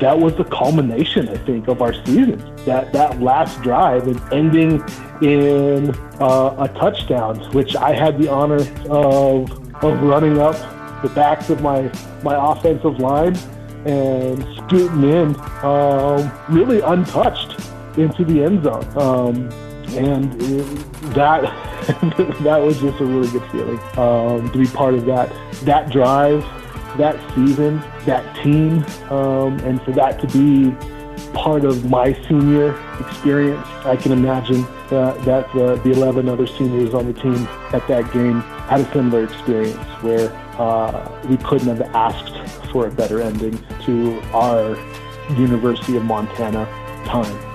that was the culmination, I think, of our season. That that last drive and ending in uh, a touchdown, which I had the honor of of running up the backs of my my offensive line and scooting in, um, really untouched into the end zone. Um, and that that was just a really good feeling um, to be part of that that drive, that season, that team, um, and for that to be part of my senior experience. I can imagine that, that the, the 11 other seniors on the team at that game had a similar experience where uh, we couldn't have asked for a better ending to our University of Montana time.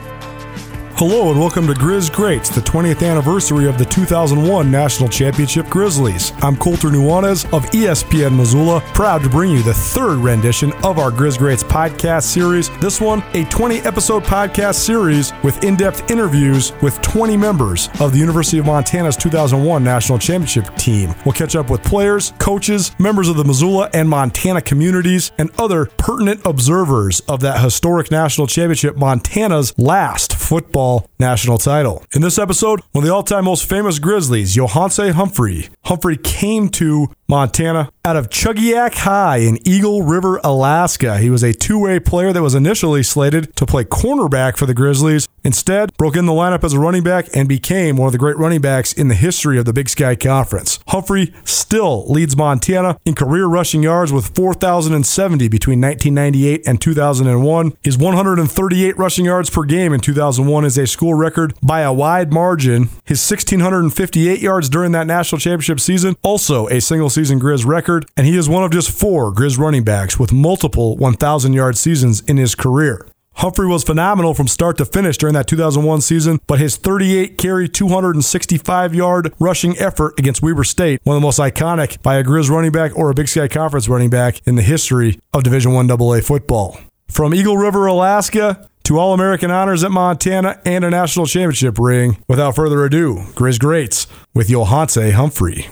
Hello and welcome to Grizz Greats, the 20th anniversary of the 2001 National Championship Grizzlies. I'm Colter Nuanez of ESPN Missoula, proud to bring you the third rendition of our Grizz Greats podcast series. This one, a 20 episode podcast series with in depth interviews with 20 members of the University of Montana's 2001 National Championship team. We'll catch up with players, coaches, members of the Missoula and Montana communities, and other pertinent observers of that historic national championship, Montana's last football national title. In this episode, one of the all time most famous Grizzlies, Yohance Humphrey. Humphrey came to Montana out of Chugiak High in Eagle River, Alaska. He was a two way player that was initially slated to play cornerback for the Grizzlies. Instead, broke in the lineup as a running back and became one of the great running backs in the history of the Big Sky Conference. Humphrey still leads Montana in career rushing yards with 4,070 between 1998 and 2001. His 138 rushing yards per game in 2001 is a school record by a wide margin. His 1,658 yards during that national championship season, also a single season Grizz record, and he is one of just four Grizz running backs with multiple 1,000 yard seasons in his career. Humphrey was phenomenal from start to finish during that 2001 season, but his 38 carry, 265 yard rushing effort against Weber State, one of the most iconic by a Grizz running back or a Big Sky Conference running back in the history of Division 1 AA football. From Eagle River, Alaska to All American honors at Montana and a national championship ring. Without further ado, Grizz Greats with Yohance Humphrey.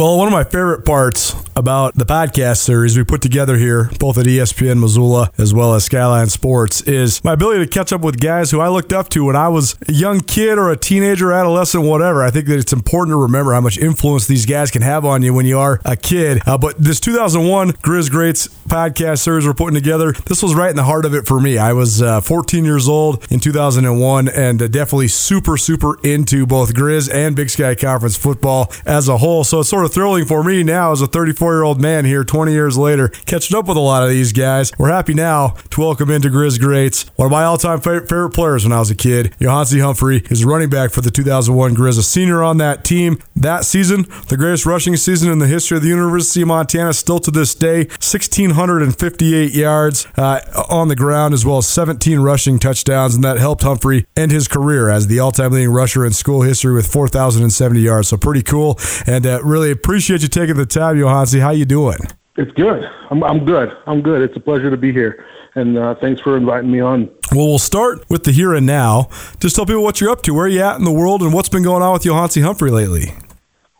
Well, one of my favorite parts about the podcast series we put together here, both at ESPN Missoula as well as Skyline Sports, is my ability to catch up with guys who I looked up to when I was a young kid or a teenager, adolescent, whatever. I think that it's important to remember how much influence these guys can have on you when you are a kid. Uh, but this 2001 Grizz Greats podcast series we're putting together, this was right in the heart of it for me. I was uh, 14 years old in 2001 and uh, definitely super, super into both Grizz and Big Sky Conference football as a whole. So it's sort of thrilling for me now as a 34 year old man here 20 years later, catching up with a lot of these guys. We're happy now to welcome into Grizz Greats one of my all time favorite players when I was a kid, Yohance Humphrey, is running back for the 2001 Grizz, a senior on that team. That season, the greatest rushing season in the history of the University of Montana, still to this day, 1,658 yards uh, on the ground, as well as 17 rushing touchdowns, and that helped Humphrey end his career as the all time leading rusher in school history with 4,070 yards. So pretty cool, and uh, really appreciate you taking the time, Yohance. How you doing? It's good. I'm, I'm good. I'm good. It's a pleasure to be here. And uh, thanks for inviting me on. Well, we'll start with the here and now. Just tell people what you're up to, where you at in the world, and what's been going on with Yohance Humphrey lately.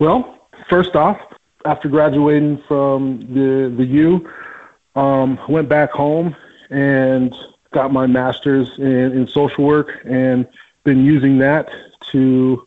Well, first off, after graduating from the the U, um, went back home and got my master's in, in social work, and been using that to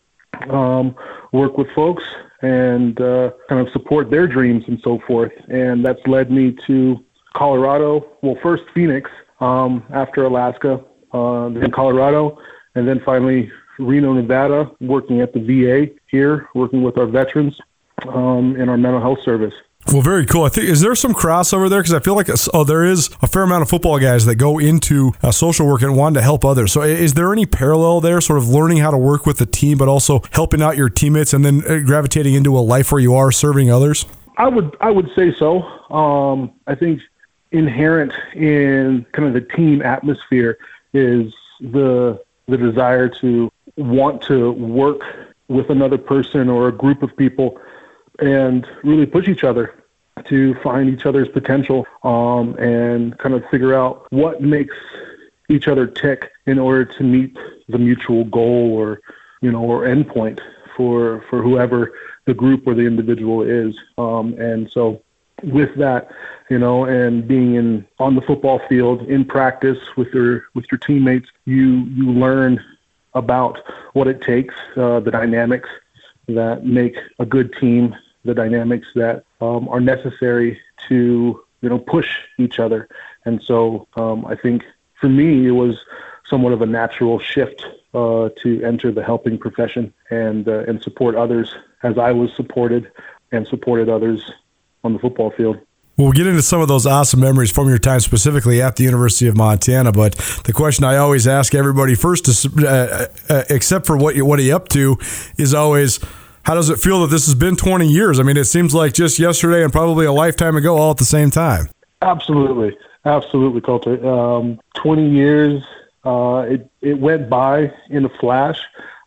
um, work with folks and uh, kind of support their dreams and so forth. And that's led me to Colorado. Well, first Phoenix, um, after Alaska, uh, then Colorado, and then finally Reno, Nevada, working at the VA here, working with our veterans um, in our mental health service. Well, very cool. I think is there some crossover there because I feel like oh, there is a fair amount of football guys that go into uh, social work and want to help others. So, is there any parallel there, sort of learning how to work with the team, but also helping out your teammates, and then uh, gravitating into a life where you are serving others? I would I would say so. Um, I think inherent in kind of the team atmosphere is the the desire to want to work with another person or a group of people and really push each other to find each other's potential um, and kind of figure out what makes each other tick in order to meet the mutual goal or you know or endpoint for for whoever the group or the individual is. Um, and so with that, you know, and being in on the football field in practice with your with your teammates, you you learn about what it takes, uh, the dynamics that make a good team, the dynamics that um, are necessary to you know push each other. And so um, I think for me it was somewhat of a natural shift uh, to enter the helping profession and uh, and support others as I was supported and supported others on the football field. We'll get into some of those awesome memories from your time specifically at the University of Montana. But the question I always ask everybody first, to, uh, uh, except for what you, what are you up to, is always how does it feel that this has been 20 years? I mean, it seems like just yesterday and probably a lifetime ago, all at the same time. Absolutely, absolutely, Colter. Um, 20 years, uh, it it went by in a flash.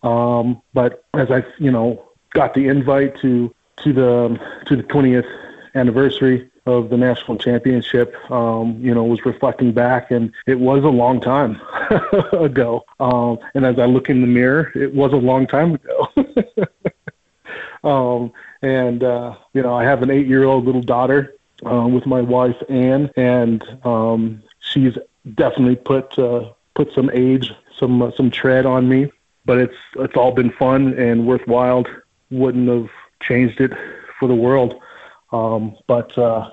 Um, but as I, you know, got the invite to to the to the 20th anniversary of the national championship, um, you know, was reflecting back, and it was a long time ago. Um, and as I look in the mirror, it was a long time ago. um, and uh, you know, I have an eight-year-old little daughter uh, with my wife Anne, and um, she's definitely put uh, put some age, some uh, some tread on me. But it's it's all been fun and worthwhile. Wouldn't have changed it for the world. Um, but uh,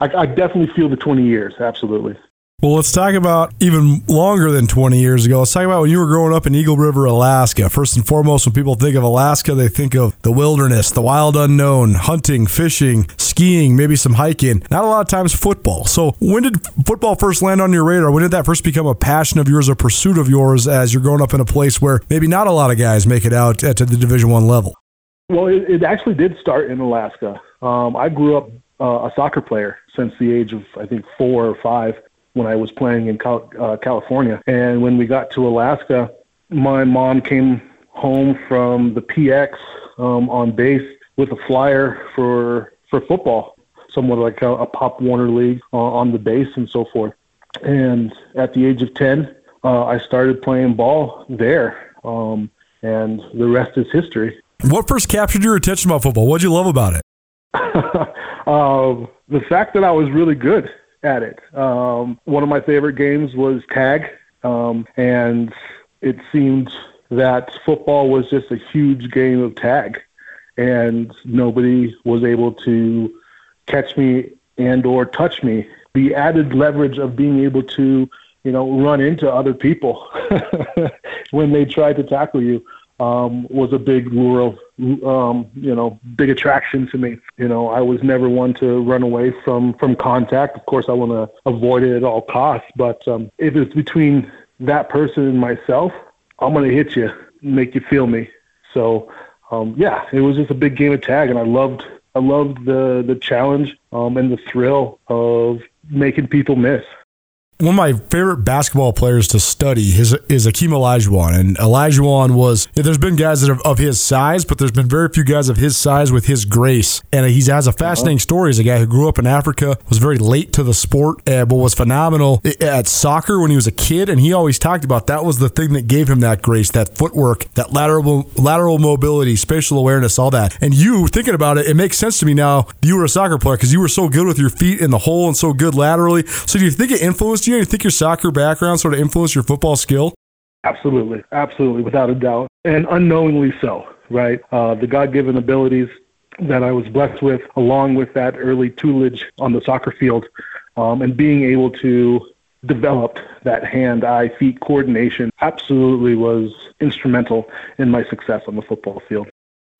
I, I definitely feel the 20 years, absolutely. Well, let's talk about even longer than 20 years ago. Let's talk about when you were growing up in Eagle River, Alaska. First and foremost, when people think of Alaska, they think of the wilderness, the wild unknown, hunting, fishing, skiing, maybe some hiking. Not a lot of times football. So, when did football first land on your radar? When did that first become a passion of yours, a pursuit of yours as you're growing up in a place where maybe not a lot of guys make it out to the Division One level? Well, it, it, actually did start in Alaska. Um, I grew up uh, a soccer player since the age of I think four or five when I was playing in Cal- uh, California. And when we got to Alaska, my mom came home from the PX um, on base with a flyer for for football, somewhat like a, a Pop Warner League uh, on the base and so forth. And at the age of ten, uh, I started playing ball there, um, and the rest is history. What first captured your attention about football? What did you love about it? um, the fact that I was really good at it. Um, one of my favorite games was tag, um, and it seemed that football was just a huge game of tag, and nobody was able to catch me and or touch me. The added leverage of being able to, you know, run into other people when they tried to tackle you um, was a big lure, um, you know, big attraction to me. You know, I was never one to run away from from contact. Of course, I want to avoid it at all costs. But um, if it's between that person and myself, I'm gonna hit you, make you feel me. So, um, yeah, it was just a big game of tag, and I loved I loved the the challenge um, and the thrill of making people miss one of my favorite basketball players to study is, is Akeem Olajuwon. And Olajuwon was, there's been guys that are of his size, but there's been very few guys of his size with his grace. And he has a fascinating uh-huh. story as a guy who grew up in Africa, was very late to the sport, uh, but was phenomenal at soccer when he was a kid. And he always talked about that was the thing that gave him that grace, that footwork, that lateral, lateral mobility, spatial awareness, all that. And you, thinking about it, it makes sense to me now you were a soccer player because you were so good with your feet in the hole and so good laterally. So do you think it influenced you? you think your soccer background sort of influenced your football skill? Absolutely, absolutely, without a doubt, and unknowingly so. Right, uh, the God-given abilities that I was blessed with, along with that early tutelage on the soccer field, um, and being able to develop that hand-eye feet coordination, absolutely was instrumental in my success on the football field.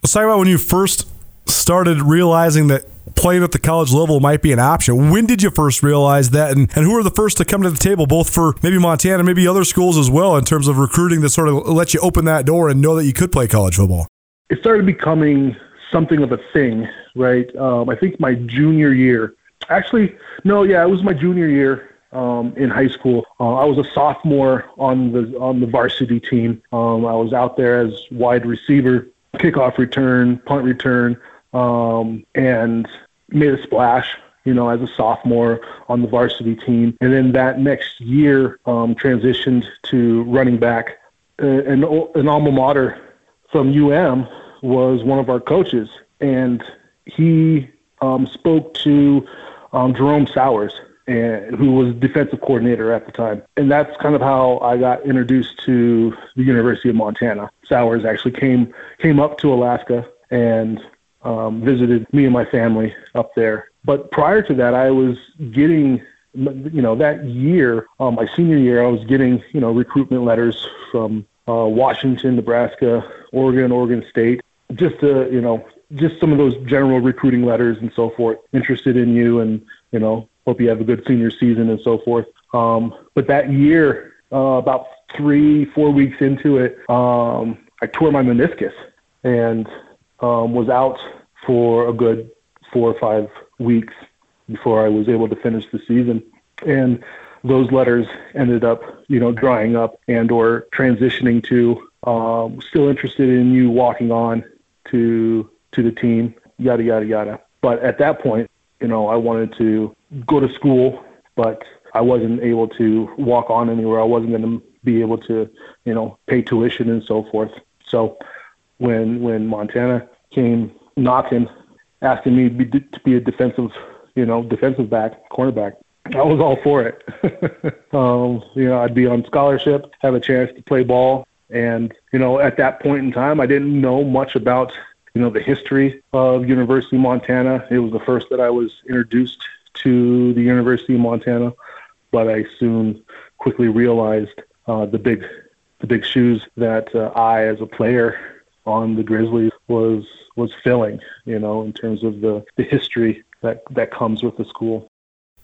Let's talk about when you first started realizing that playing at the college level might be an option. When did you first realize that? And, and who were the first to come to the table, both for maybe Montana, maybe other schools as well, in terms of recruiting that sort of let you open that door and know that you could play college football? It started becoming something of a thing, right? Um, I think my junior year. Actually, no, yeah, it was my junior year. Um, in high school. Uh, I was a sophomore on the on the varsity team. Um, I was out there as wide receiver, kickoff return, punt return, um, and made a splash, you know, as a sophomore on the varsity team. And then that next year, um, transitioned to running back. Uh, an, an alma mater from UM was one of our coaches, and he um, spoke to um, Jerome Souers, and, who was defensive coordinator at the time. And that's kind of how I got introduced to the University of Montana. Souers actually came came up to Alaska and um, visited me and my family up there. But prior to that, I was getting, you know, that year, um, my senior year, I was getting, you know, recruitment letters from uh, Washington, Nebraska, Oregon, Oregon State, just to, you know, just some of those general recruiting letters and so forth, interested in you and, you know, hope you have a good senior season and so forth. Um, but that year, uh, about three, four weeks into it, um, I tore my meniscus and um, was out for a good four or five weeks before I was able to finish the season. And those letters ended up, you know, drying up and or transitioning to um, still interested in you walking on to to the team, yada yada yada. But at that point, you know, I wanted to go to school, but I wasn't able to walk on anywhere. I wasn't going to be able to, you know, pay tuition and so forth. So when when Montana came knocking, asking me to be, to be a defensive, you know, defensive back, cornerback, I was all for it. um, you know, I'd be on scholarship, have a chance to play ball, and you know, at that point in time, I didn't know much about you know the history of University of Montana. It was the first that I was introduced to the University of Montana, but I soon quickly realized uh, the big the big shoes that uh, I, as a player on the Grizzlies, was was filling. You know, in terms of the the history that that comes with the school.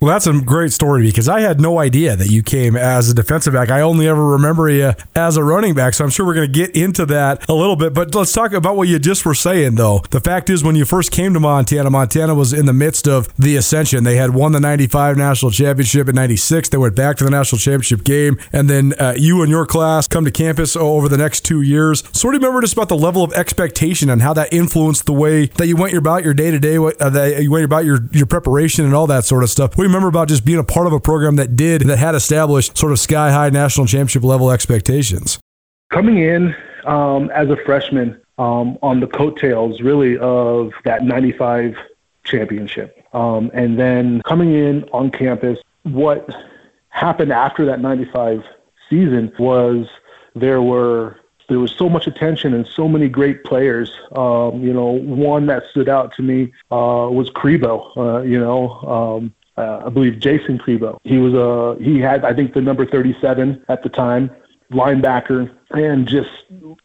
Well, that's a great story because I had no idea that you came as a defensive back. I only ever remember you as a running back. So I'm sure we're going to get into that a little bit. But let's talk about what you just were saying, though. The fact is, when you first came to Montana, Montana was in the midst of the ascension. They had won the 95 national championship in 96. They went back to the national championship game. And then uh, you and your class come to campus over the next two years. Sort of remember just about the level of expectation and how that influenced the way that you went about your day to day, that you went about your, your preparation and all that sort of stuff. What remember about just being a part of a program that did, that had established sort of sky high national championship level expectations? Coming in um, as a freshman um, on the coattails, really, of that 95 championship. Um, and then coming in on campus, what happened after that 95 season was there were there was so much attention and so many great players. Um, you know, one that stood out to me uh, was Crebo. Uh, you know, um, uh, I believe Jason Crebo. He was a he had I think the number 37 at the time, linebacker, and just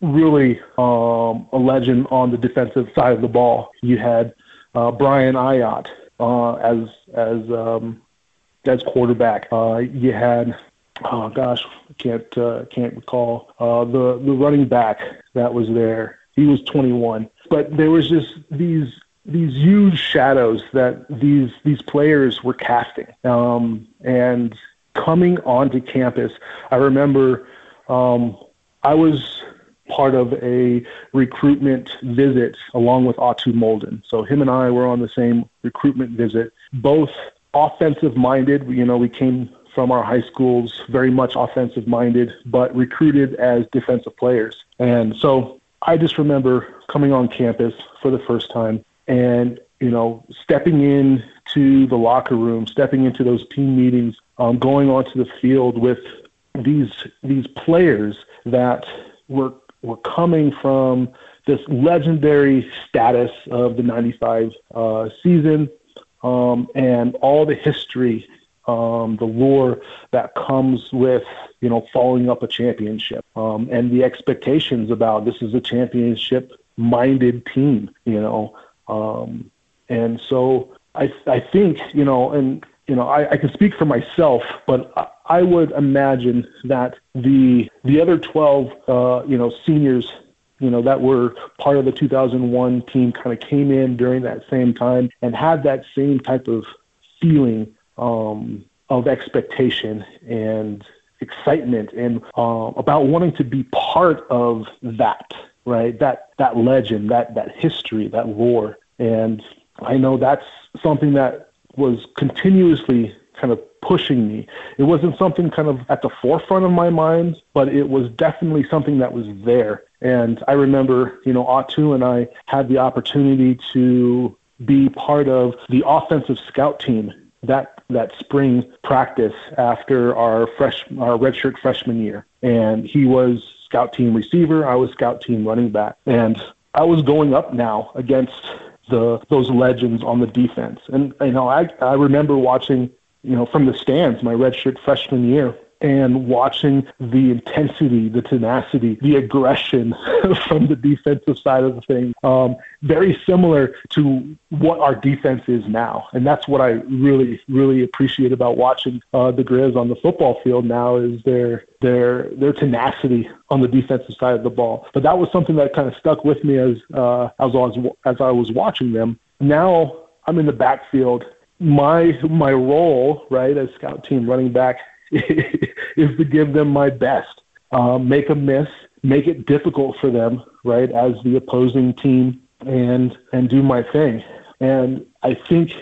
really um, a legend on the defensive side of the ball. You had uh, Brian Ayotte uh, as as um, as quarterback. Uh, you had oh gosh, I can't uh, can't recall uh, the the running back that was there. He was 21, but there was just these these huge shadows that these these players were casting. Um, and coming onto campus, I remember um, I was part of a recruitment visit along with Atu Molden. So him and I were on the same recruitment visit, both offensive minded. You know, we came from our high schools very much offensive minded, but recruited as defensive players. And so I just remember coming on campus for the first time and you know stepping in to the locker room, stepping into those team meetings, um, going onto the field with these these players that were were coming from this legendary status of the 95 uh, season um, and all the history, um, the lore that comes with, you know, following up a championship um, and the expectations about this is a championship minded team, you know, um, and so I, I think, you know, and, you know, I, I can speak for myself, but I, would imagine that the, the other 12, uh, you know, seniors, you know, that were part of the 2001 team kind of came in during that same time and had that same type of feeling um, of expectation and excitement and uh, about wanting to be part of that right? That that legend, that that history, that lore, and I know that's something that was continuously kind of pushing me. It wasn't something kind of at the forefront of my mind, but it was definitely something that was there. And I remember, you know, Atu and I had the opportunity to be part of the offensive scout team that that spring practice after our fresh our redshirt freshman year, and he was scout team receiver. I was scout team running back, and I was going up now against the those legends on the defense. And you know, I I remember watching you know from the stands my redshirt freshman year and watching the intensity, the tenacity, the aggression from the defensive side of the thing, um, very similar to what our defense is now. And that's what I really, really appreciate about watching uh, the Grizz on the football field now is their their their tenacity on the defensive side of the ball. But that was something that kind of stuck with me as uh, as I was as I was watching them. Now I'm in the backfield. My my role, right, as scout team running back is to give them my best, um, make a miss, make it difficult for them, right, as the opposing team, and and do my thing. And I think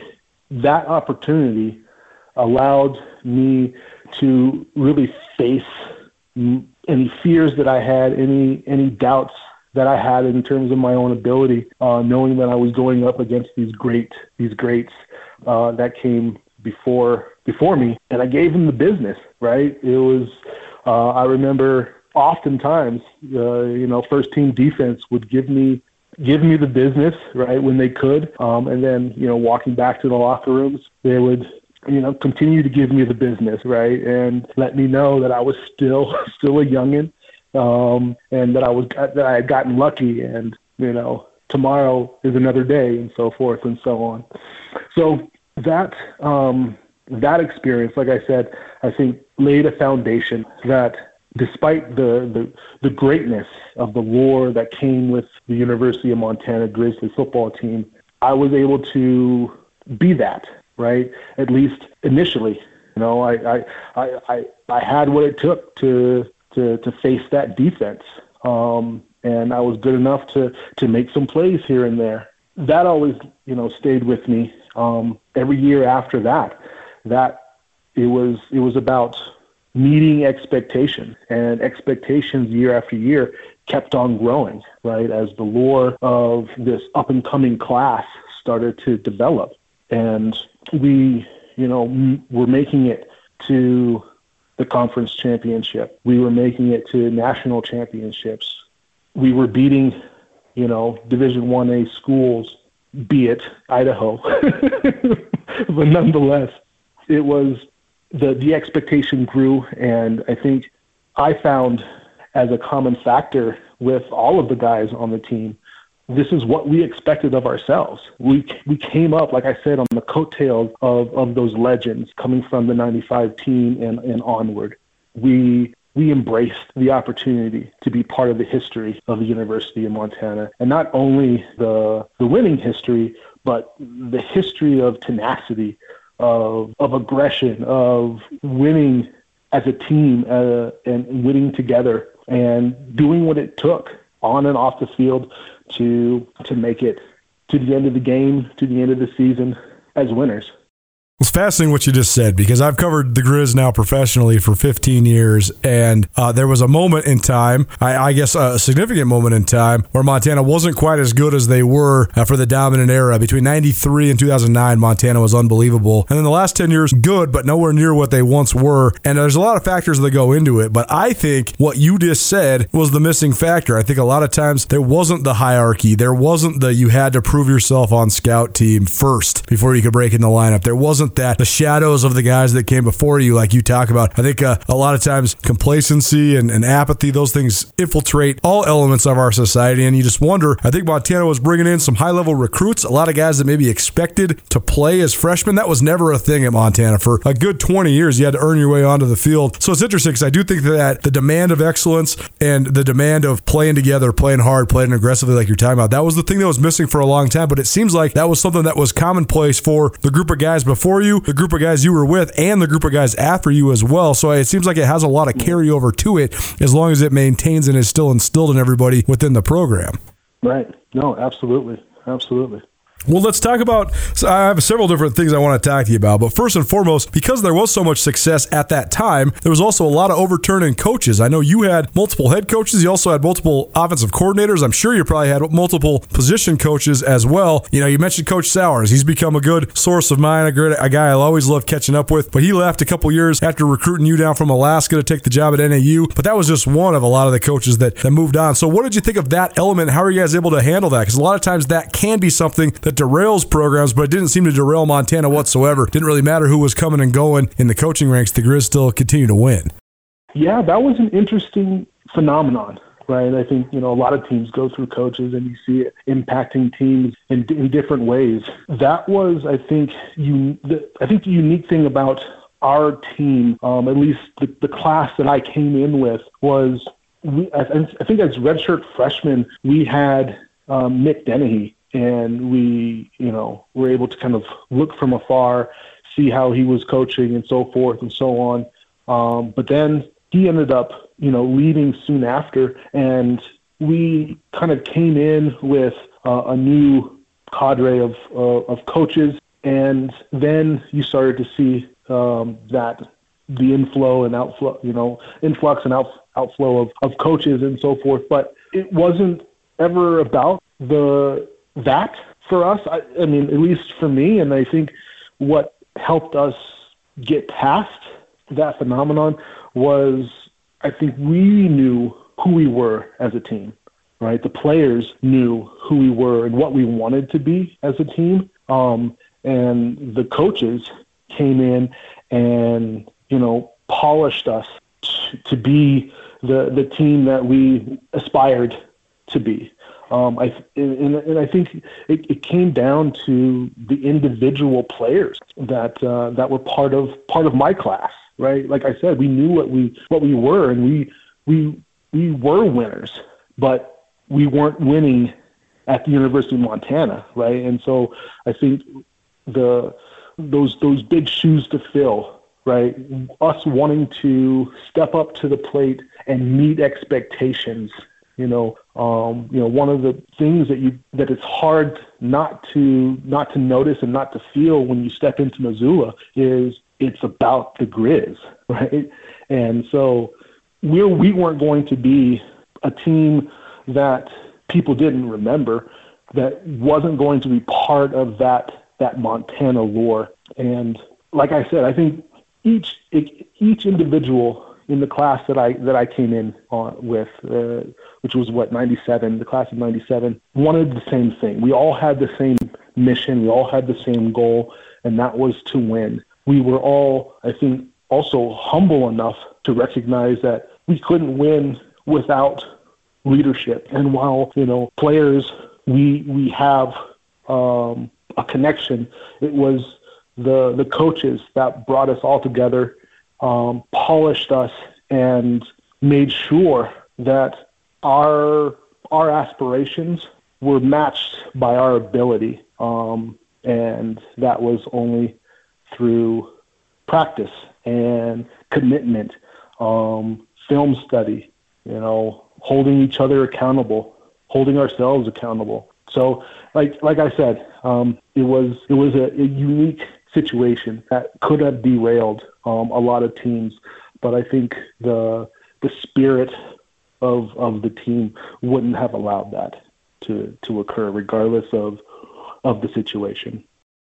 that opportunity allowed me to really face any fears that I had, any any doubts that I had in terms of my own ability, uh, knowing that I was going up against these great these greats uh, that came before before me, and I gave him the business. Right? It was. Uh, I remember oftentimes, uh, you know, first team defense would give me give me the business right when they could, um, and then you know, walking back to the locker rooms, they would you know continue to give me the business right and let me know that I was still still a youngin, um, and that I was that I had gotten lucky, and you know tomorrow is another day, and so forth and so on. So that um, that experience, like I said, I think laid a foundation that despite the, the, the greatness of the lore that came with the University of Montana Grizzly football team, I was able to be that, right? At least initially. You know, I, I, I, I, I had what it took to, to, to face that defense. Um, and I was good enough to, to make some plays here and there. That always, you know, stayed with me um, every year after that that it was it was about meeting expectations and expectations year after year kept on growing right as the lore of this up and coming class started to develop. And we you know m- were making it to the conference championship. We were making it to national championships. We were beating you know division 1a schools be it idaho. But nonetheless it was the the expectation grew, and I think I found as a common factor with all of the guys on the team. This is what we expected of ourselves. We we came up, like I said, on the coattails of, of those legends coming from the '95 team and, and onward. We we embraced the opportunity to be part of the history of the University of Montana, and not only the the winning history, but the history of tenacity, of of aggression, of winning as a team uh, and winning together and doing what it took on and off the field to to make it to the end of the game, to the end of the season as winners. It's fascinating what you just said because I've covered the Grizz now professionally for 15 years, and uh, there was a moment in time, I, I, guess a significant moment in time, where Montana wasn't quite as good as they were uh, for the dominant era. Between 93 and 2009, Montana was unbelievable. And then the last 10 years, good, but nowhere near what they once were. And there's a lot of factors that go into it, but I think what you just said was the missing factor. I think a lot of times there wasn't the hierarchy, there wasn't the you had to prove yourself on scout team first before you could break in the lineup. There wasn't that the shadows of the guys that came before you, like you talk about. I think uh, a lot of times complacency and, and apathy, those things infiltrate all elements of our society. And you just wonder, I think Montana was bringing in some high level recruits, a lot of guys that maybe expected to play as freshmen. That was never a thing at Montana. For a good 20 years, you had to earn your way onto the field. So it's interesting because I do think that the demand of excellence and the demand of playing together, playing hard, playing aggressively, like you're talking about, that was the thing that was missing for a long time. But it seems like that was something that was commonplace for the group of guys before before you, the group of guys you were with, and the group of guys after you as well. So it seems like it has a lot of carryover to it as long as it maintains and is still instilled in everybody within the program. Right. No, absolutely. Absolutely. Well, let's talk about. So I have several different things I want to talk to you about, but first and foremost, because there was so much success at that time, there was also a lot of overturning coaches. I know you had multiple head coaches. You also had multiple offensive coordinators. I'm sure you probably had multiple position coaches as well. You know, you mentioned Coach Souers. He's become a good source of mine, a, great, a guy I always love catching up with. But he left a couple years after recruiting you down from Alaska to take the job at NAU. But that was just one of a lot of the coaches that, that moved on. So, what did you think of that element? How are you guys able to handle that? Because a lot of times that can be something that derails programs, but it didn't seem to derail Montana whatsoever. Didn't really matter who was coming and going in the coaching ranks. The Grizz still continue to win. Yeah, that was an interesting phenomenon right? I think you know a lot of teams go through coaches, and you see it impacting teams in, in different ways. That was, I think, you. The, I think the unique thing about our team, um, at least the, the class that I came in with, was we, I, I think as redshirt freshmen, we had um, Mick Dennehy, and we, you know, were able to kind of look from afar, see how he was coaching and so forth and so on. Um, but then he ended up, you know, leaving soon after, and we kind of came in with uh, a new cadre of uh, of coaches, and then you started to see um, that the inflow and outflow, you know, influx and out, outflow of, of coaches and so forth. But it wasn't ever about the that for us. I, I mean, at least for me, and I think what helped us get past that phenomenon was I think we knew who we were as a team, right? The players knew who we were and what we wanted to be as a team. Um, and the coaches came in and, you know, polished us to, to be the, the team that we aspired to be. Um, I and, and I think it, it came down to the individual players that uh, that were part of part of my class, right? Like I said, we knew what we what we were, and we we we were winners, but we weren't winning at the University of Montana, right? And so I think the those those big shoes to fill, right? Us wanting to step up to the plate and meet expectations you know, um, you know, one of the things that you that it's hard not to not to notice and not to feel when you step into Missoula is it's about the Grizz, right? And so we we weren't going to be a team that people didn't remember, that wasn't going to be part of that that Montana lore. And like I said, I think each each individual in the class that I that I came in on with, uh, which was what 97, the class of 97, wanted the same thing. We all had the same mission. We all had the same goal, and that was to win. We were all, I think, also humble enough to recognize that we couldn't win without leadership. And while you know players, we we have um, a connection. It was the the coaches that brought us all together um, polished us and made sure that our our aspirations were matched by our ability, um, and that was only through practice and commitment, um, film study, you know, holding each other accountable, holding ourselves accountable. So, like like I said, um, it was it was a, a unique situation that could have derailed um, a lot of teams. But I think the the spirit of of the team wouldn't have allowed that to to occur, regardless of of the situation.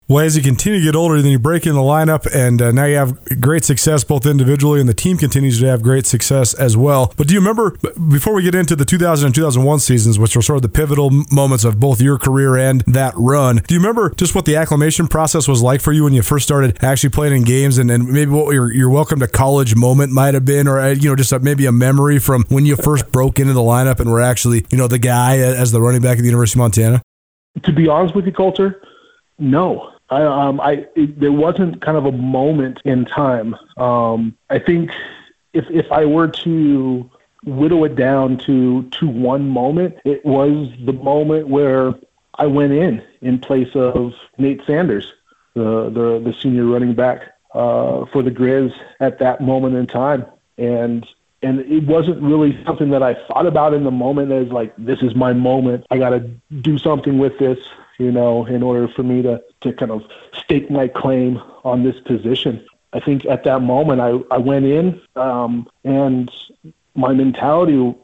Well, as you continue to get older, then you break in the lineup, and uh, now you have great success both individually, and the team continues to have great success as well. But do you remember, before we get into the 2000 and 2001 seasons, which were sort of the pivotal moments of both your career and that run, do you remember just what the acclimation process was like for you when you first started actually playing in games, and, and maybe what your, your welcome to college moment might have been, or uh, you know, just a, maybe a memory from when you first broke into the lineup and were actually, you know, the guy as the running back at the University of Montana? To be honest with you, Colter, no. I, um, I it, there wasn't kind of a moment in time. Um, I think if if I were to whittle it down to to one moment, it was the moment where I went in in place of Nate Sanders, the the, the senior running back uh, for the Grizz at that moment in time, and and it wasn't really something that I thought about in the moment as like this is my moment. I got to do something with this. You know, in order for me to, to kind of stake my claim on this position. I think at that moment I, I went in um, and my mentality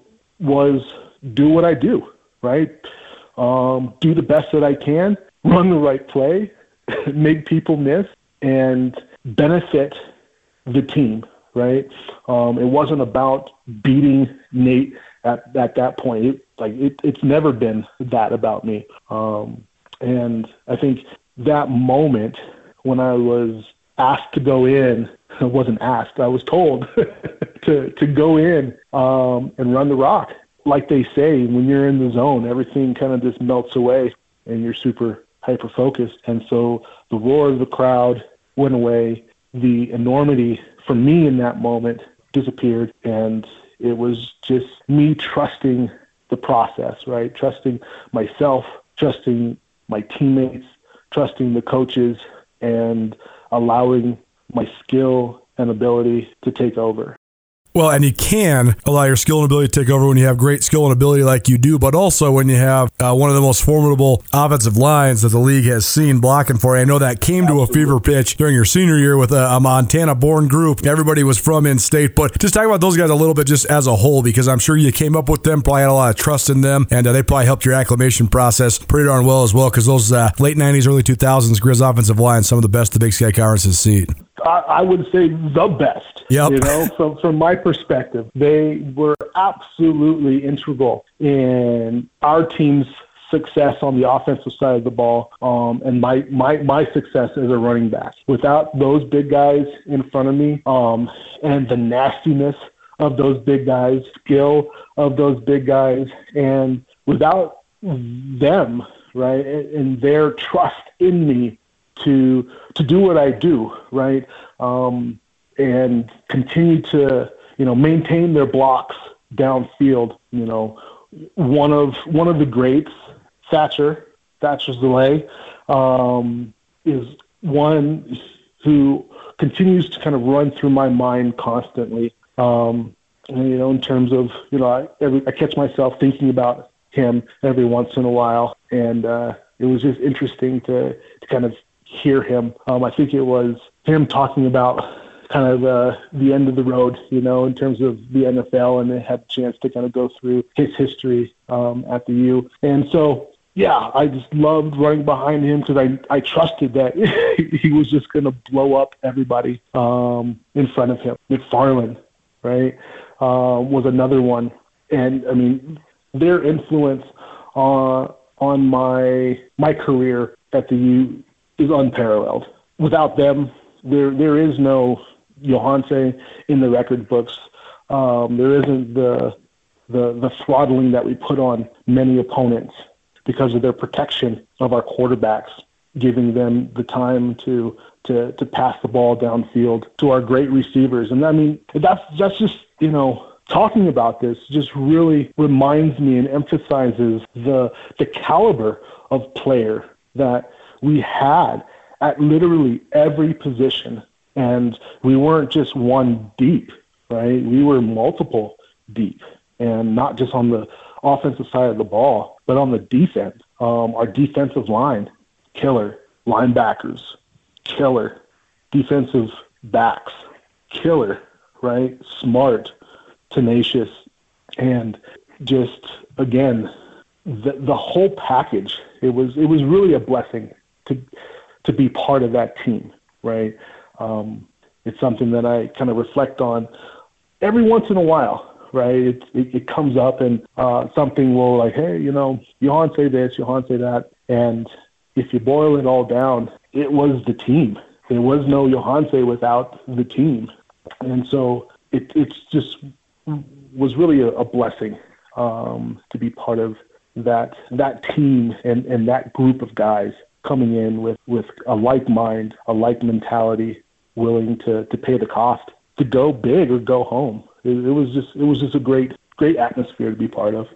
was do what I do, right? Um, do the best that I can, run the right play, make people miss, and benefit the team, right? Um, it wasn't about beating Nate at, at that point. It, like it, it's never been that about me. Um, and I think that moment when I was asked to go in, I wasn't asked, I was told to, to go in um, and run the rock. Like they say, when you're in the zone, everything kind of just melts away and you're super hyper focused. And so the roar of the crowd went away. The enormity for me in that moment disappeared. And it was just me trusting the process, right? Trusting myself, trusting my teammates, trusting the coaches, and allowing my skill and ability to take over. Well, and you can allow your skill and ability to take over when you have great skill and ability like you do, but also when you have uh, one of the most formidable offensive lines that the league has seen blocking for you. I know that came to a fever pitch during your senior year with a, a Montana born group. Everybody was from in state, but just talk about those guys a little bit just as a whole, because I'm sure you came up with them, probably had a lot of trust in them, and uh, they probably helped your acclimation process pretty darn well as well, because those uh, late 90s, early 2000s Grizz offensive line, some of the best the Big Sky Conference has seen. I, would say the best. Yep. You know, from from my perspective, they were absolutely integral in our team's success on the offensive side of the ball, um, and my, my my success as a running back. Without those big guys in front of me, um, and the nastiness of those big guys, skill of those big guys, and without them, right, and their trust in me to to do what I do, right, um, and continue to you know maintain their blocks downfield. You know, one of one of the greats, Thatcher Thatcher's Zale, um, is one who continues to kind of run through my mind constantly. Um, and, you know, in terms of you know, I, every, I catch myself thinking about him every once in a while, and uh, it was just interesting to to kind of hear him. Um, I think it was him talking about kind of uh, the end of the road, you know, in terms of the NFL, and they had a chance to kind of go through his history um, at the U. And so, yeah, I just loved running behind him because I, I trusted that he was just going to blow up everybody um, in front of him. McFarland, right, uh, was another one. And, I mean, their influence on, on my my career at the U is unparalleled. Without them, there there is no Yohance in the record books. Um, there isn't the, the the throttling that we put on many opponents because of their protection of our quarterbacks, giving them the time to to to pass the ball downfield to our great receivers. And I mean, that's that's just you know talking about this just really reminds me and emphasizes the the caliber of player that we had at literally every position. And we weren't just one deep, right? We were multiple deep. And not just on the offensive side of the ball, but on the defense. Um, our defensive line, killer. Linebackers, killer. Defensive backs, killer, right? Smart, tenacious, and just, again, the, the whole package. It was, it was really a blessing to to be part of that team, right? Um, it's something that I kind of reflect on every once in a while, right? It, it, it comes up and uh, something will like, hey, you know, Johan say this, Johan say that, and if you boil it all down, it was the team. There was no Yohance without the team, and so it it's just was really a, a blessing um, to be part of that that team and, and that group of guys coming in with, with a like mind, a like mentality, willing to, to pay the cost to go big or go home. It, it was just it was just a great great atmosphere to be part of.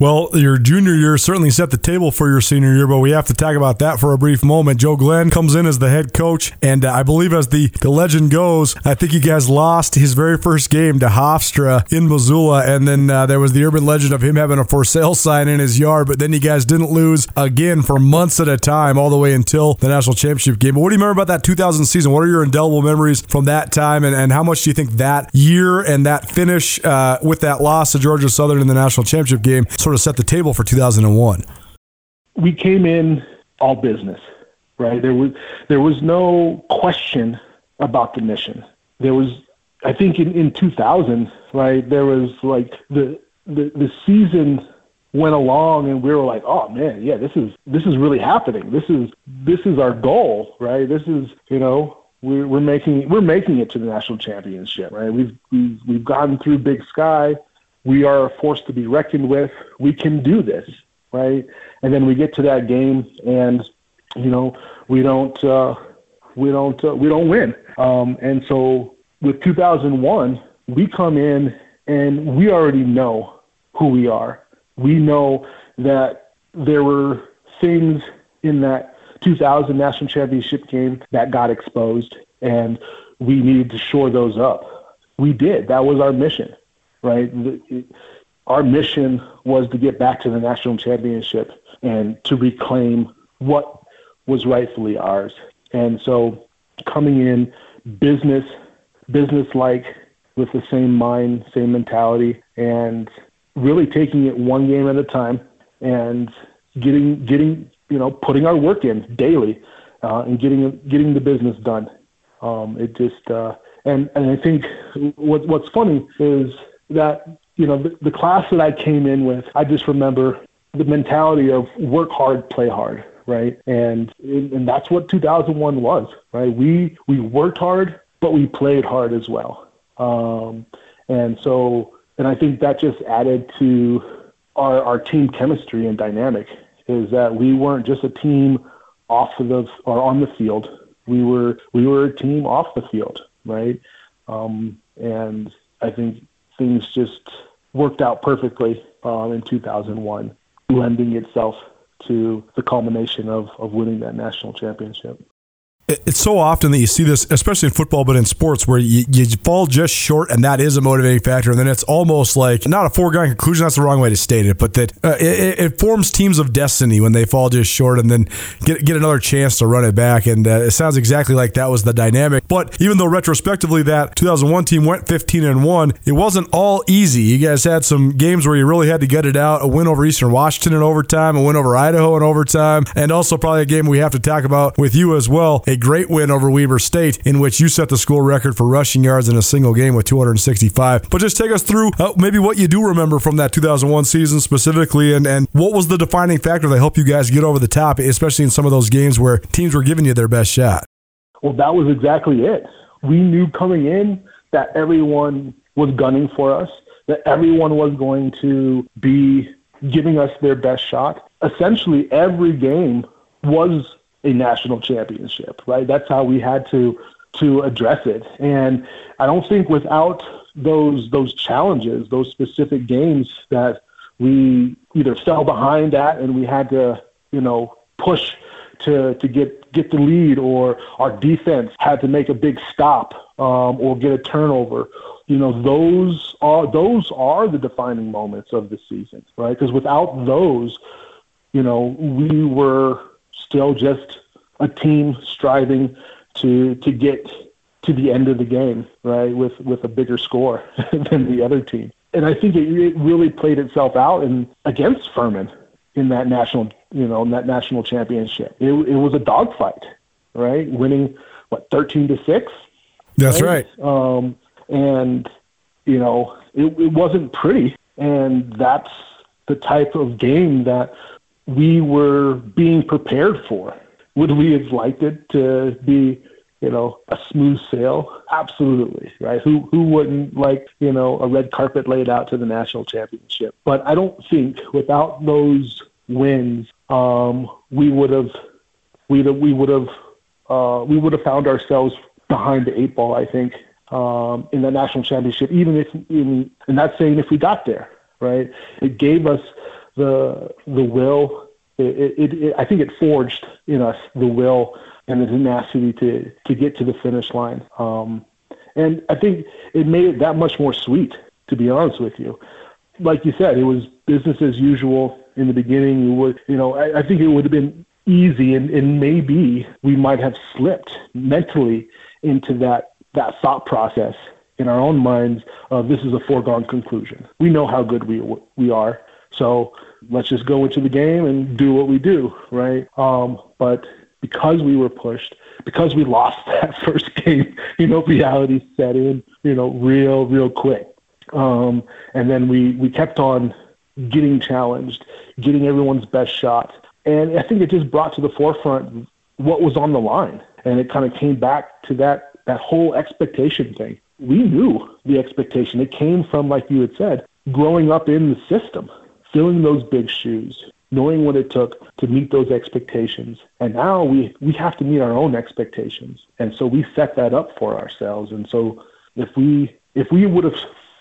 Well, your junior year certainly set the table for your senior year, but we have to talk about that for a brief moment. Joe Glenn comes in as the head coach, and uh, I believe, as the, the legend goes, I think you guys lost his very first game to Hofstra in Missoula, and then uh, there was the urban legend of him having a for sale sign in his yard, but then you guys didn't lose again for months at a time, all the way until the national championship game. But what do you remember about that 2000 season? What are your indelible memories from that time, and, and how much do you think that year and that finish uh, with that loss to Georgia Southern in the national championship game of set the table for 2001? We came in all business, right? There was there was no question about the mission. There was, I think, in, in 2000, right? There was like the the the season went along and we were like, oh man, yeah, this is this is really happening. This is this is our goal, right? This is you know we're we're making we're making it to the national championship, right? We've we've we've gotten through Big Sky we are a force to be reckoned with. We can do this, right? And then we get to that game, and you know we don't uh, we don't uh, we don't win. Um, and so with 2001, we come in and we already know who we are. We know that there were things in that 2000 national championship game that got exposed, and we needed to shore those up. We did. That was our mission right? Our mission was to get back to the national championship and to reclaim what was rightfully ours. And so coming in business, business like with the same mind, same mentality, and really taking it one game at a time and getting getting you know putting our work in daily uh, and getting getting the business done. Um, it just uh, and and I think what what's funny is that you know the, the class that I came in with, I just remember the mentality of work hard, play hard, right? And and that's what 2001 was, right? We we worked hard, but we played hard as well. Um, and so, and I think that just added to our our team chemistry and dynamic is that we weren't just a team off of the or on the field. We were we were a team off the field, right? Um, and I think things just worked out perfectly uh, in 2001, lending itself to the culmination of, of winning that national championship it's so often that you see this, especially in football, but in sports, where you, you fall just short, and that is a motivating factor. And then it's almost like not a foregone conclusion. That's the wrong way to state it, but that uh, it, it, forms teams of destiny when they fall just short, and then get get another chance to run it back. And uh, it sounds exactly like that was the dynamic. But even though retrospectively that 2001 team went 15 and one, it wasn't all easy. You guys had some games where you really had to get it out. A win over Eastern Washington in overtime, a win over Idaho in overtime, and also probably a game we have to talk about with you as well. A great win over Weber State, in which you set the school record for rushing yards in a single game with 265. But just take us through uh, maybe what you do remember from that 2001 season specifically, and, and what was the defining factor that helped you guys get over the top, especially in some of those games where teams were giving you their best shot? Well, that was exactly it. We knew coming in that everyone was gunning for us, that everyone was going to be giving us their best shot. Essentially, every game was a national championship, right? That's how we had to to address it. And I don't think without those those challenges, those specific games that we either fell behind at and we had to, you know, push to to get get the lead, or our defense had to make a big stop um, or get a turnover. You know, those are those are the defining moments of the season, right? Because without those, you know, we were still just a team striving to to get to the end of the game, right, with with a bigger score than the other team. And I think it, it really played itself out in against Furman in that national, you know, in that national championship. It, it was a dogfight, right? Winning what thirteen to six. That's right. right. Um, and you know, it, it wasn't pretty, and that's the type of game that we were being prepared for. Would we have liked it to be, you know, a smooth sail? Absolutely, right? Who who wouldn't like, you know, a red carpet laid out to the national championship? But I don't think without those wins, um, we would have we we would have uh, we would have found ourselves behind the eight ball. I think um, in the national championship, even if in, and that's saying if we got there, right? It gave us the the will. It, it, it, I think it forged in us the will and the tenacity to to get to the finish line. Um, and I think it made it that much more sweet, to be honest with you. Like you said, it was business as usual in the beginning. Would, you know, I, I think it would have been easy, and, and maybe we might have slipped mentally into that that thought process in our own minds of this is a foregone conclusion. We know how good we we are, so let's just go into the game and do what we do, right? Um, but because we were pushed, because we lost that first game, you know, reality set in, you know, real, real quick. Um, and then we, we kept on getting challenged, getting everyone's best shot. And I think it just brought to the forefront what was on the line. And it kind of came back to that, that whole expectation thing. We knew the expectation. It came from, like you had said, growing up in the system, filling those big shoes, knowing what it took to meet those expectations. And now we, we have to meet our own expectations. And so we set that up for ourselves. And so if we if we would have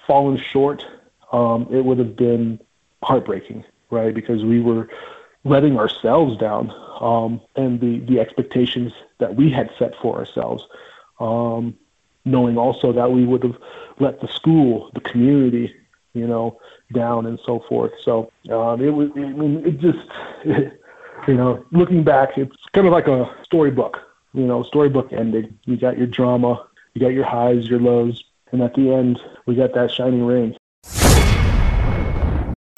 fallen short, um, it would have been heartbreaking, right? Because we were letting ourselves down um, and the, the expectations that we had set for ourselves. Um, knowing also that we would have let the school, the community, you know, down and so forth. So um, it was, I mean, it just, it, you know, looking back, it's kind of like a storybook, you know, storybook ending. You got your drama, you got your highs, your lows, and at the end, we got that shining ring.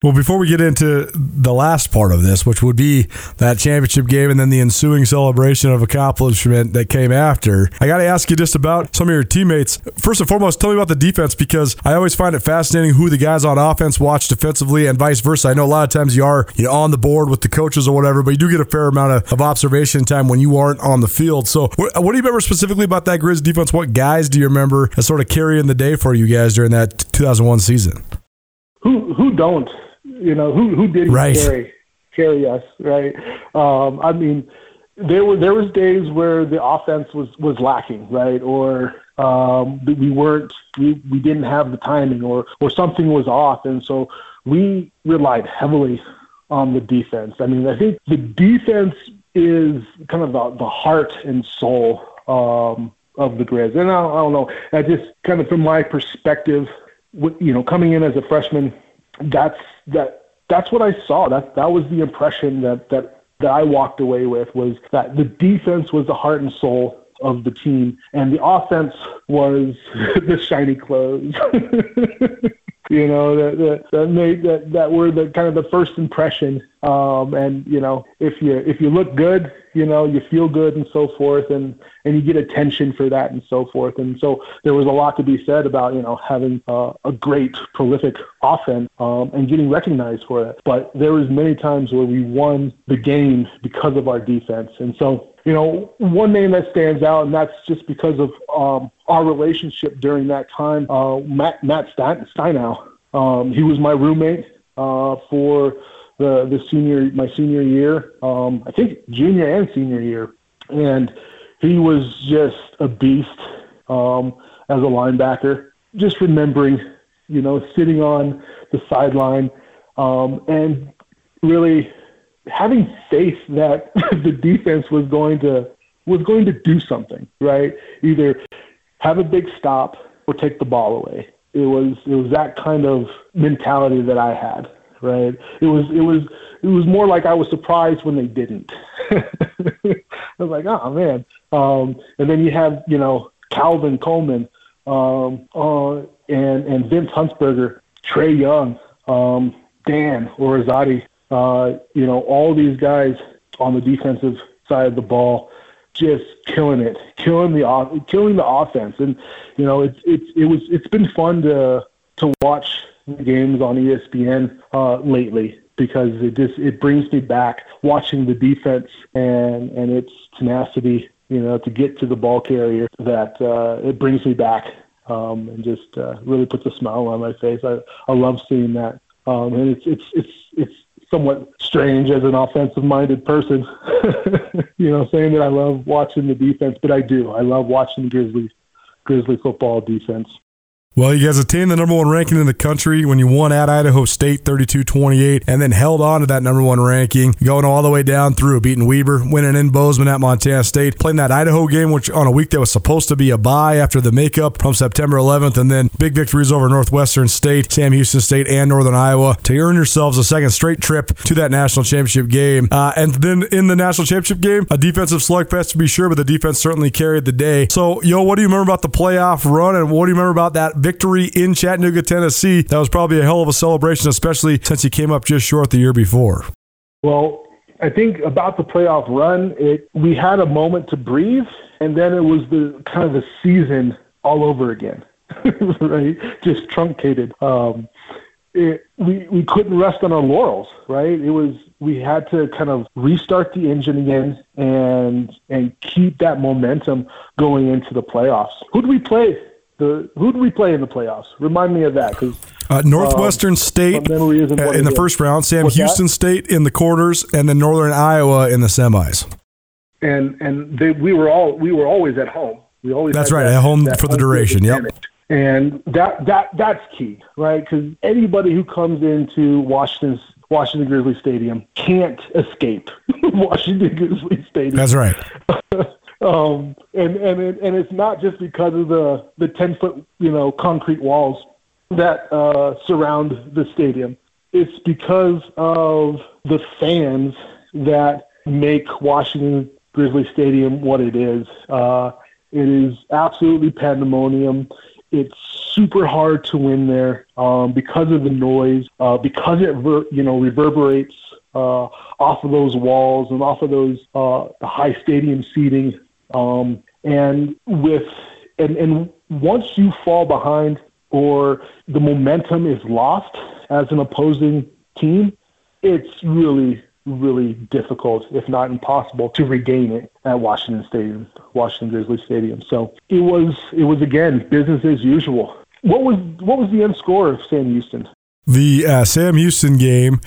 Well, before we get into the last part of this, which would be that championship game and then the ensuing celebration of accomplishment that came after, I got to ask you just about some of your teammates. First and foremost, tell me about the defense because I always find it fascinating who the guys on offense watch defensively and vice versa. I know a lot of times you are you know, on the board with the coaches or whatever, but you do get a fair amount of, of observation time when you aren't on the field. So, what, what do you remember specifically about that Grizz defense? What guys do you remember as sort of carrying the day for you guys during that 2001 season? Who who don't? You know, who who did right. carry carry us, right? Um, I mean, there were there was days where the offense was was lacking, right? Or um, we weren't we, we didn't have the timing, or or something was off, and so we relied heavily on the defense. I mean, I think the defense is kind of the, the heart and soul um, of the Grizz. And I, I don't know, I just kind of from my perspective, you know, coming in as a freshman that's that that's what I saw. That that was the impression that that that I walked away with was that the defense was the heart and soul of the team, and the offense was the shiny clothes. you know that that that made that that were the kind of the first impression. Um and you know if you if you look good you know you feel good and so forth and and you get attention for that and so forth. And so there was a lot to be said about you know having uh, a great prolific offense um and getting recognized for it. But there was many times where we won the game because of our defense. And so you know, one name that stands out, and that's just because of um, our relationship during that time. Uh, Matt Matt Steinau. Um, he was my roommate uh, for the the senior my senior year. Um, I think junior and senior year, and he was just a beast um, as a linebacker. Just remembering, you know, sitting on the sideline um, and really having faith that the defense was going to was going to do something, right? Either have a big stop or take the ball away. It was it was that kind of mentality that I had, right? It was it was it was more like I was surprised when they didn't. I was like, oh man. Um, and then you have you know Calvin Coleman um, uh, and and Vince Huntsberger, Trey Young, um, Dan Orazati, uh, you know, all these guys on the defensive side of the ball just killing it, killing the off, killing the offense, and you know, it's it's it was it's been fun to to watch the games on ESPN uh, lately because it just it brings me back watching the defense and and its tenacity, you know, to get to the ball carrier. That uh, it brings me back um, and just uh, really puts a smile on my face. I I love seeing that, um, and it's it's it's it's somewhat strange as an offensive minded person, you know, saying that I love watching the defense, but I do. I love watching Grizzly Grizzly football defense. Well, you guys attained the number one ranking in the country when you won at Idaho State 32 28 and then held on to that number one ranking, going all the way down through, beating Weber, winning in Bozeman at Montana State, playing that Idaho game, which on a week that was supposed to be a bye after the makeup from September 11th, and then big victories over Northwestern State, Sam Houston State, and Northern Iowa to earn yourselves a second straight trip to that national championship game. Uh, and then in the national championship game, a defensive slugfest to be sure, but the defense certainly carried the day. So, yo, what do you remember about the playoff run, and what do you remember about that victory in Chattanooga, Tennessee. That was probably a hell of a celebration, especially since he came up just short the year before. Well, I think about the playoff run, it we had a moment to breathe, and then it was the kind of the season all over again, right? Just truncated. Um, it, we we couldn't rest on our laurels, right? It was we had to kind of restart the engine again and and keep that momentum going into the playoffs. Who do we play the who do we play in the playoffs? Remind me of that because uh, Northwestern um, State uh, in the first round, Sam What's Houston that? State in the quarters, and then Northern Iowa in the semis. And and they, we were all we were always at home. We always that's right that, at home for the duration. Yep. And that that that's key, right? Because anybody who comes into Washington's Washington Grizzly Stadium can't escape Washington Grizzly Stadium. That's right. Um, and and it, and it's not just because of the the ten foot you know concrete walls that uh, surround the stadium. It's because of the fans that make Washington Grizzly Stadium what it is. Uh, it is absolutely pandemonium. It's super hard to win there um, because of the noise, uh, because it ver- you know reverberates uh, off of those walls and off of those uh, high stadium seating. Um, and with and, and once you fall behind or the momentum is lost as an opposing team, it's really really difficult, if not impossible, to regain it at Washington Stadium, Washington Grizzly Stadium. So it was it was again business as usual. What was what was the end score of Sam Houston? The uh, Sam Houston game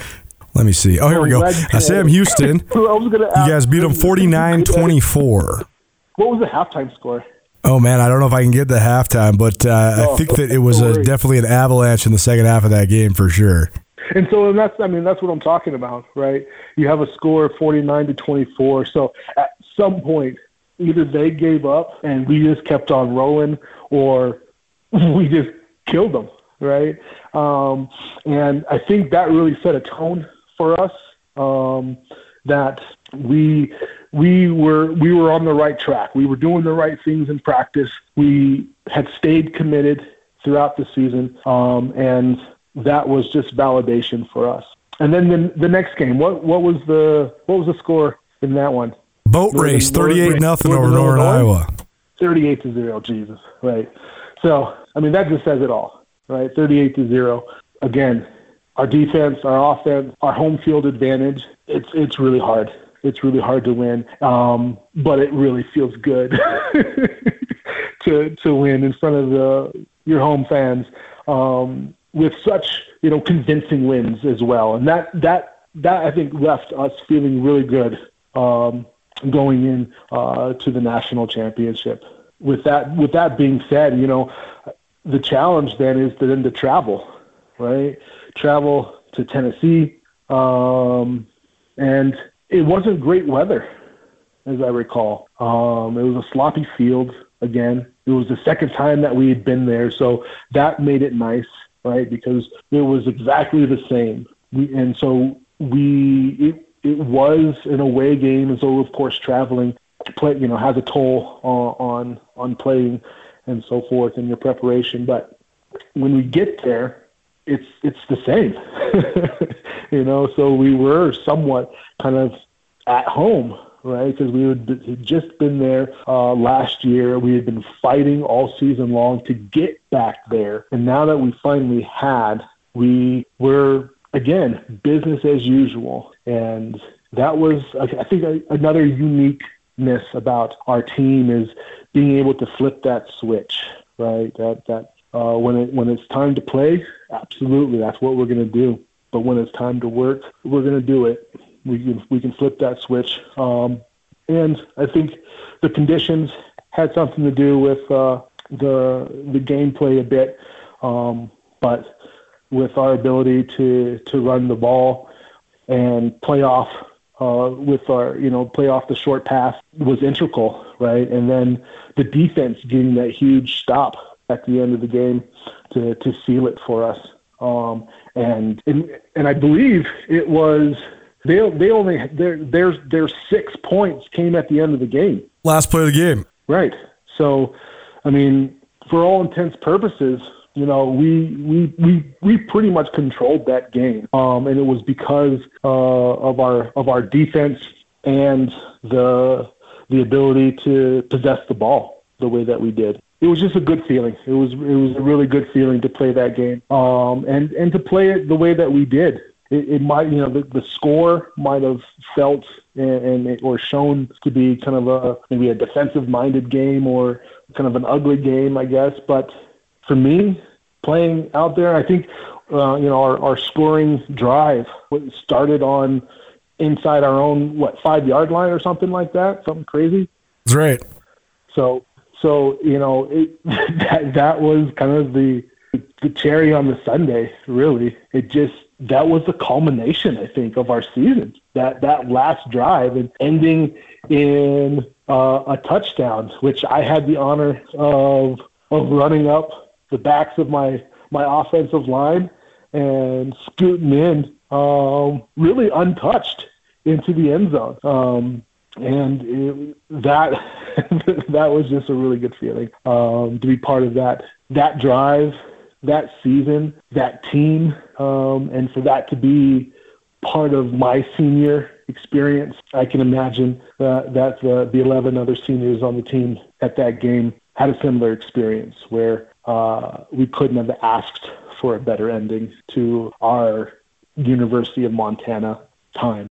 let me see. Oh, here we go. Uh, Sam Houston. you guys beat them 49 24. What was the halftime score? Oh man, I don't know if I can get the halftime, but uh, oh, I think that it was a, definitely an avalanche in the second half of that game for sure. And so and that's I mean that's what I'm talking about, right? You have a score of 49 to 24. So at some point either they gave up and we just kept on rolling or we just killed them, right? Um, and I think that really set a tone for us um, that we we were we were on the right track. We were doing the right things in practice. We had stayed committed throughout the season, um, and that was just validation for us. And then the, the next game, what what was the what was the score in that one? Boat Northern, race, thirty-eight nothing over Northern Iowa. Thirty-eight to zero, Jesus, right? So I mean that just says it all, right? Thirty-eight to zero. Again, our defense, our offense, our home field advantage. It's it's really hard it's really hard to win. Um, but it really feels good to to win in front of the your home fans um, with such you know convincing wins as well. And that that that I think left us feeling really good um, going in uh, to the national championship. With that with that being said, you know the challenge then is to then to travel, right? Travel to Tennessee, um, and it wasn't great weather, as I recall. Um, it was a sloppy field again. It was the second time that we had been there, so that made it nice, right? Because it was exactly the same. We, and so we it, it was an away game, and so of course traveling play you know has a toll on on, on playing and so forth in your preparation. But when we get there, it's it's the same, you know. So we were somewhat kind of at home right? Because we had just been there uh, last year. We had been fighting all season long to get back there. And now that we finally had, we were, again, business as usual. And that was, I think, another uniqueness about our team is being able to flip that switch, right? That, that uh, when, it, when it's time to play, absolutely, that's what we're going to do. But when it's time to work, we're going to do it we can we can flip that switch. Um, and I think the conditions had something to do with uh, the the gameplay a bit, um, but with our ability to to run the ball and play off uh, with our you know play off the short pass was integral, right? And then the defense getting that huge stop at the end of the game to to seal it for us. Um, and, and and I believe it was they they only their their their six points came at the end of the game. Last play of the game. Right. So, I mean, for all intents purposes, you know, we we we we pretty much controlled that game, um, and it was because uh, of our of our defense and the the ability to possess the ball the way that we did. It was just a good feeling. It was it was a really good feeling to play that game, um, and and to play it the way that we did it, it might, you know, the, the score might have felt and, and or shown to be kind of a maybe a defensive-minded game or kind of an ugly game, I guess. But for me, playing out there, I think uh, you know our, our scoring drive started on inside our own what five yard line or something like that, something crazy. That's right. So so you know it, that that was kind of the the cherry on the sundae. Really, it just that was the culmination, I think, of our season. That that last drive and ending in uh, a touchdown, which I had the honor of of running up the backs of my my offensive line and scooting in, um, really untouched into the end zone. Um, and it, that that was just a really good feeling um, to be part of that that drive that season, that team, um, and for that to be part of my senior experience, I can imagine uh, that the, the 11 other seniors on the team at that game had a similar experience where uh, we couldn't have asked for a better ending to our University of Montana time.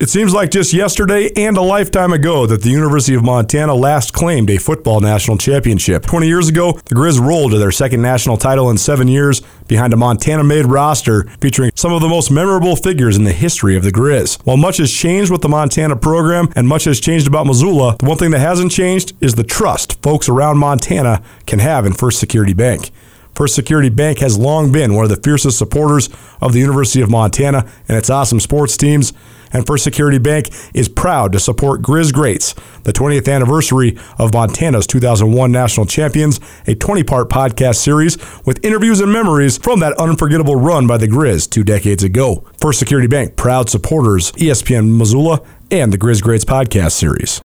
It seems like just yesterday and a lifetime ago that the University of Montana last claimed a football national championship. 20 years ago, the Grizz rolled to their second national title in seven years behind a Montana made roster featuring some of the most memorable figures in the history of the Grizz. While much has changed with the Montana program and much has changed about Missoula, the one thing that hasn't changed is the trust folks around Montana can have in First Security Bank. First Security Bank has long been one of the fiercest supporters of the University of Montana and its awesome sports teams and First Security Bank is proud to support Grizz Greats, the 20th anniversary of Montana's 2001 national champions, a 20 part podcast series with interviews and memories from that unforgettable run by the Grizz two decades ago. First Security Bank, proud supporters, ESPN Missoula, and the Grizz Greats podcast series.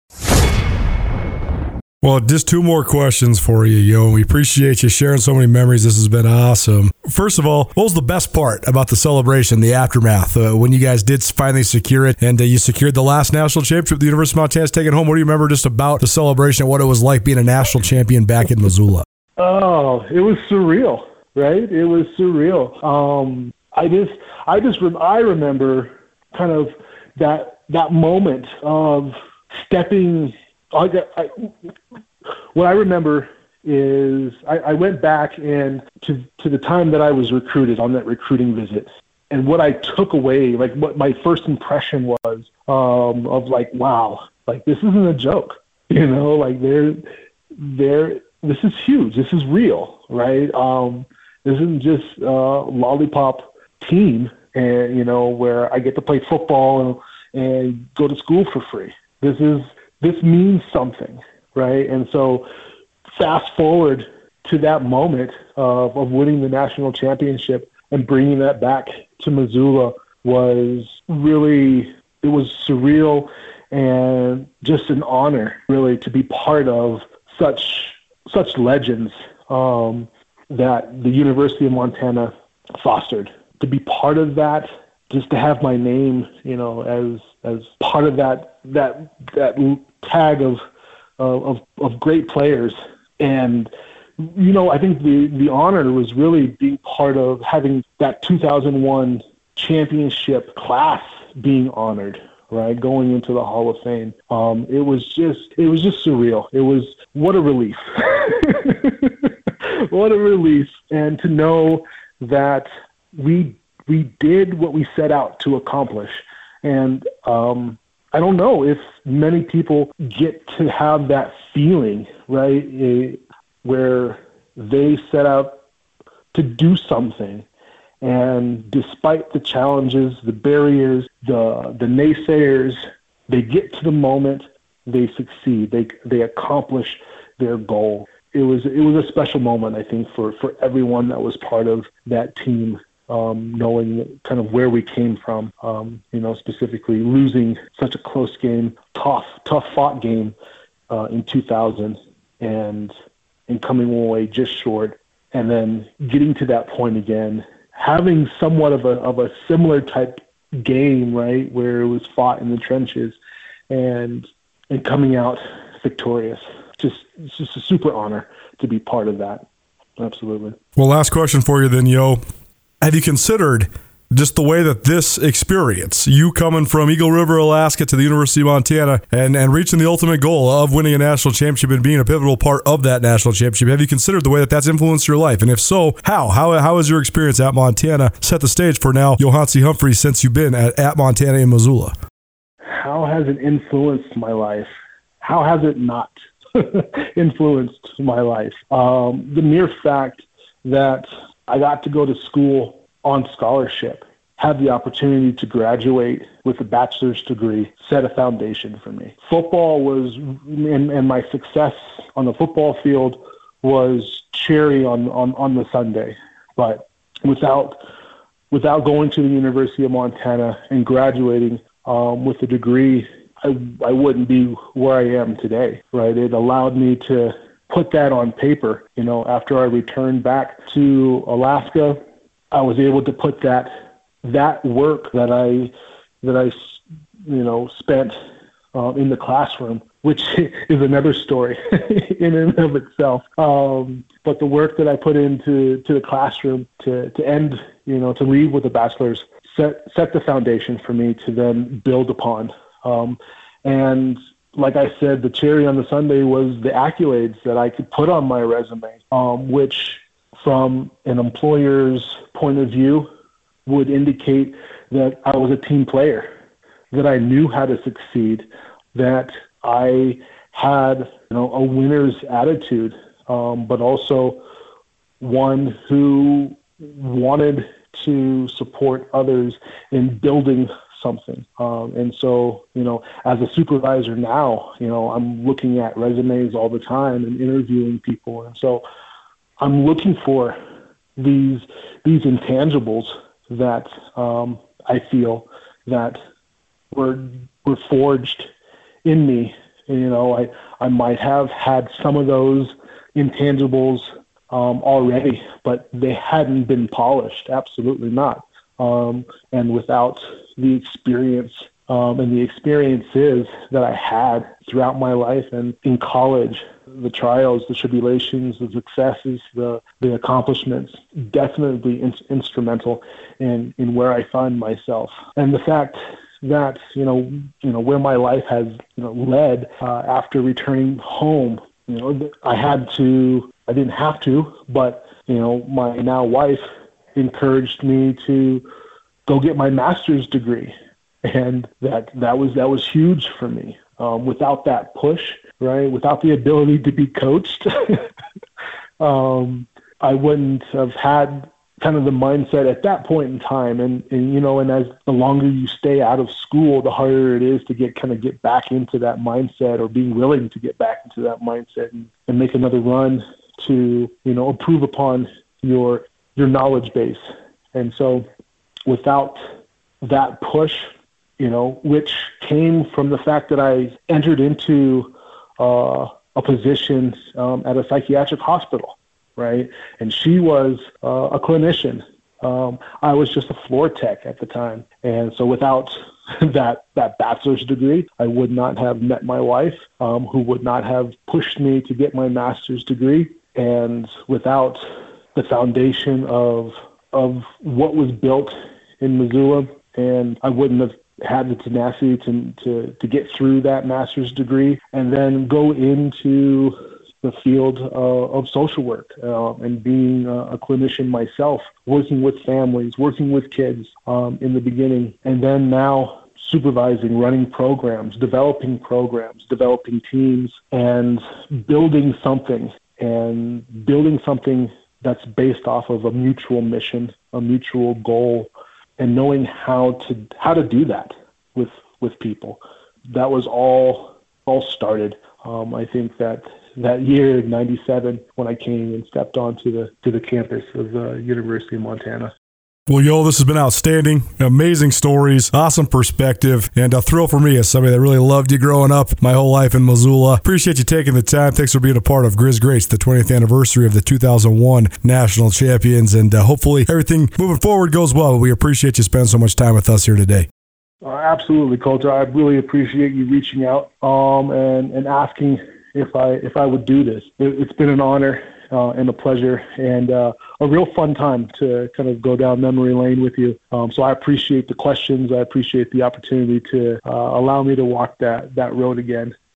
Well, just two more questions for you, yo. We appreciate you sharing so many memories. This has been awesome. First of all, what was the best part about the celebration, the aftermath, uh, when you guys did finally secure it and uh, you secured the last national championship the University of Montana's taken home? What do you remember just about the celebration and what it was like being a national champion back in Missoula? Oh, it was surreal, right? It was surreal. Um, I just, I just, I remember kind of that that moment of stepping I, I, what I remember is I, I went back and to to the time that I was recruited on that recruiting visit, and what I took away, like what my first impression was um, of like, wow, like this isn't a joke, you know, like they're they're this is huge, this is real, right? Um, this isn't just a lollipop team, and you know where I get to play football and, and go to school for free. This is this means something, right? And so, fast forward to that moment of, of winning the national championship and bringing that back to Missoula was really it was surreal and just an honor, really, to be part of such such legends um, that the University of Montana fostered. To be part of that, just to have my name, you know, as as part of that that that tag of of of great players. And you know I think the the honor was really being part of having that 2001 championship class being honored right? Going into the hall of fame. Um, it was just it was just surreal. It was what a relief. What a relief. And to know that we we did what we set out to accomplish. And um, I don't know if many people get to have that feeling, right, eh, where they set out to do something, and despite the challenges, the barriers, the the naysayers, they get to the moment, they succeed, they they accomplish their goal. It was it was a special moment, I think, for for everyone that was part of that team um, knowing kind of where we came from. Um, you know, specifically losing such a close game, tough, tough fought game uh, in 2000, and and coming away just short, and then getting to that point again, having somewhat of a of a similar type game, right, where it was fought in the trenches, and and coming out victorious. Just it's just a super honor to be part of that. Absolutely. Well, last question for you then, Yo. Have you considered just the way that this experience, you coming from Eagle River, Alaska to the University of Montana and, and reaching the ultimate goal of winning a national championship and being a pivotal part of that national championship, have you considered the way that that's influenced your life? And if so, how? How, how has your experience at Montana set the stage for now Yohance Humphrey since you've been at, at Montana in Missoula? How has it influenced my life? How has it not influenced my life? Um, the mere fact that I got to go to school on scholarship, have the opportunity to graduate with a bachelor's degree, set a foundation for me. Football was, and, and my success on the football field was cherry on, on, on the sundae. But without, without going to the University of Montana and graduating um, with a degree, I, I wouldn't be where I am today, right? It allowed me to put that on paper. You know, after I returned back to Alaska, I was able to put that that work that I that I you know spent uh, in the classroom, which is another story in and of itself. Um, but the work that I put into to the classroom to to end, you know, to leave with a bachelor's set set the foundation for me to then build upon. Um, and like I said, the cherry on the sundae was the accolades that I could put on my resume, um, which, from an employer's point of view, would indicate that I was a team player, that I knew how to succeed, that I had you know a winner's attitude, um, but also one who wanted to support others in building something. Um, and so, you know, as a supervisor now, you know, I'm looking at resumes all the time and interviewing people. And so I'm looking for these, these intangibles that um, I feel that were, were forged in me. You know, I, I might have had some of those intangibles um, already, but they hadn't been polished. Absolutely not. Um, and without the experience um, and the experiences that I had throughout my life and in college, the trials, the tribulations, the successes, the, the accomplishments, definitely in, instrumental in, in where I find myself. And the fact that, you know, you know, where my life has, you know, led uh, after returning home, you know, I had to, I didn't have to, but, you know, my now wife encouraged me to go get my master's degree, and that that was that was huge for me. Um, without that push, right, without the ability to be coached, um, I wouldn't have had kind of the mindset at that point in time. And, and you know, and as the longer you stay out of school, the harder it is to get kind of get back into that mindset or being willing to get back into that mindset and, and make another run to you know improve upon your your knowledge base. And so without that push, you know, which came from the fact that I entered into uh, a position um, at a psychiatric hospital, right? And she was uh, a clinician. Um, I was just a floor tech at the time, and so without that that bachelor's degree, I would not have met my wife, um, who would not have pushed me to get my master's degree, and without the foundation of of what was built in Missoula, and I wouldn't have had the tenacity to to to get through that master's degree and then go into the field uh, of social work uh, and being a, a, clinician myself, working with families, working with kids um, in the beginning, and then now supervising, running programs, developing programs, developing teams, and building something and building something that's based off of a mutual mission, a mutual goal, and knowing how to how to do that with with people. That was all all started. Um, I think that that year '97 when I came and stepped onto the to the campus of the University of Montana. Well, yo, this has been outstanding. Amazing stories, awesome perspective, and a thrill for me as somebody that really loved you growing up my whole life in Missoula. Appreciate you taking the time. Thanks for being a part of Grizz Greats, the 20th anniversary of the 2001 National Champions, and uh, hopefully everything moving forward goes well. We appreciate you spending so much time with us here today. Uh, absolutely, Colter. I really appreciate you reaching out um, and, and asking if I if I would do this. It, has been an honor uh, and a pleasure and uh, a real fun time to kind of go down memory lane with you. Um, so I appreciate the questions. I appreciate the opportunity to uh, allow me to walk that that road again.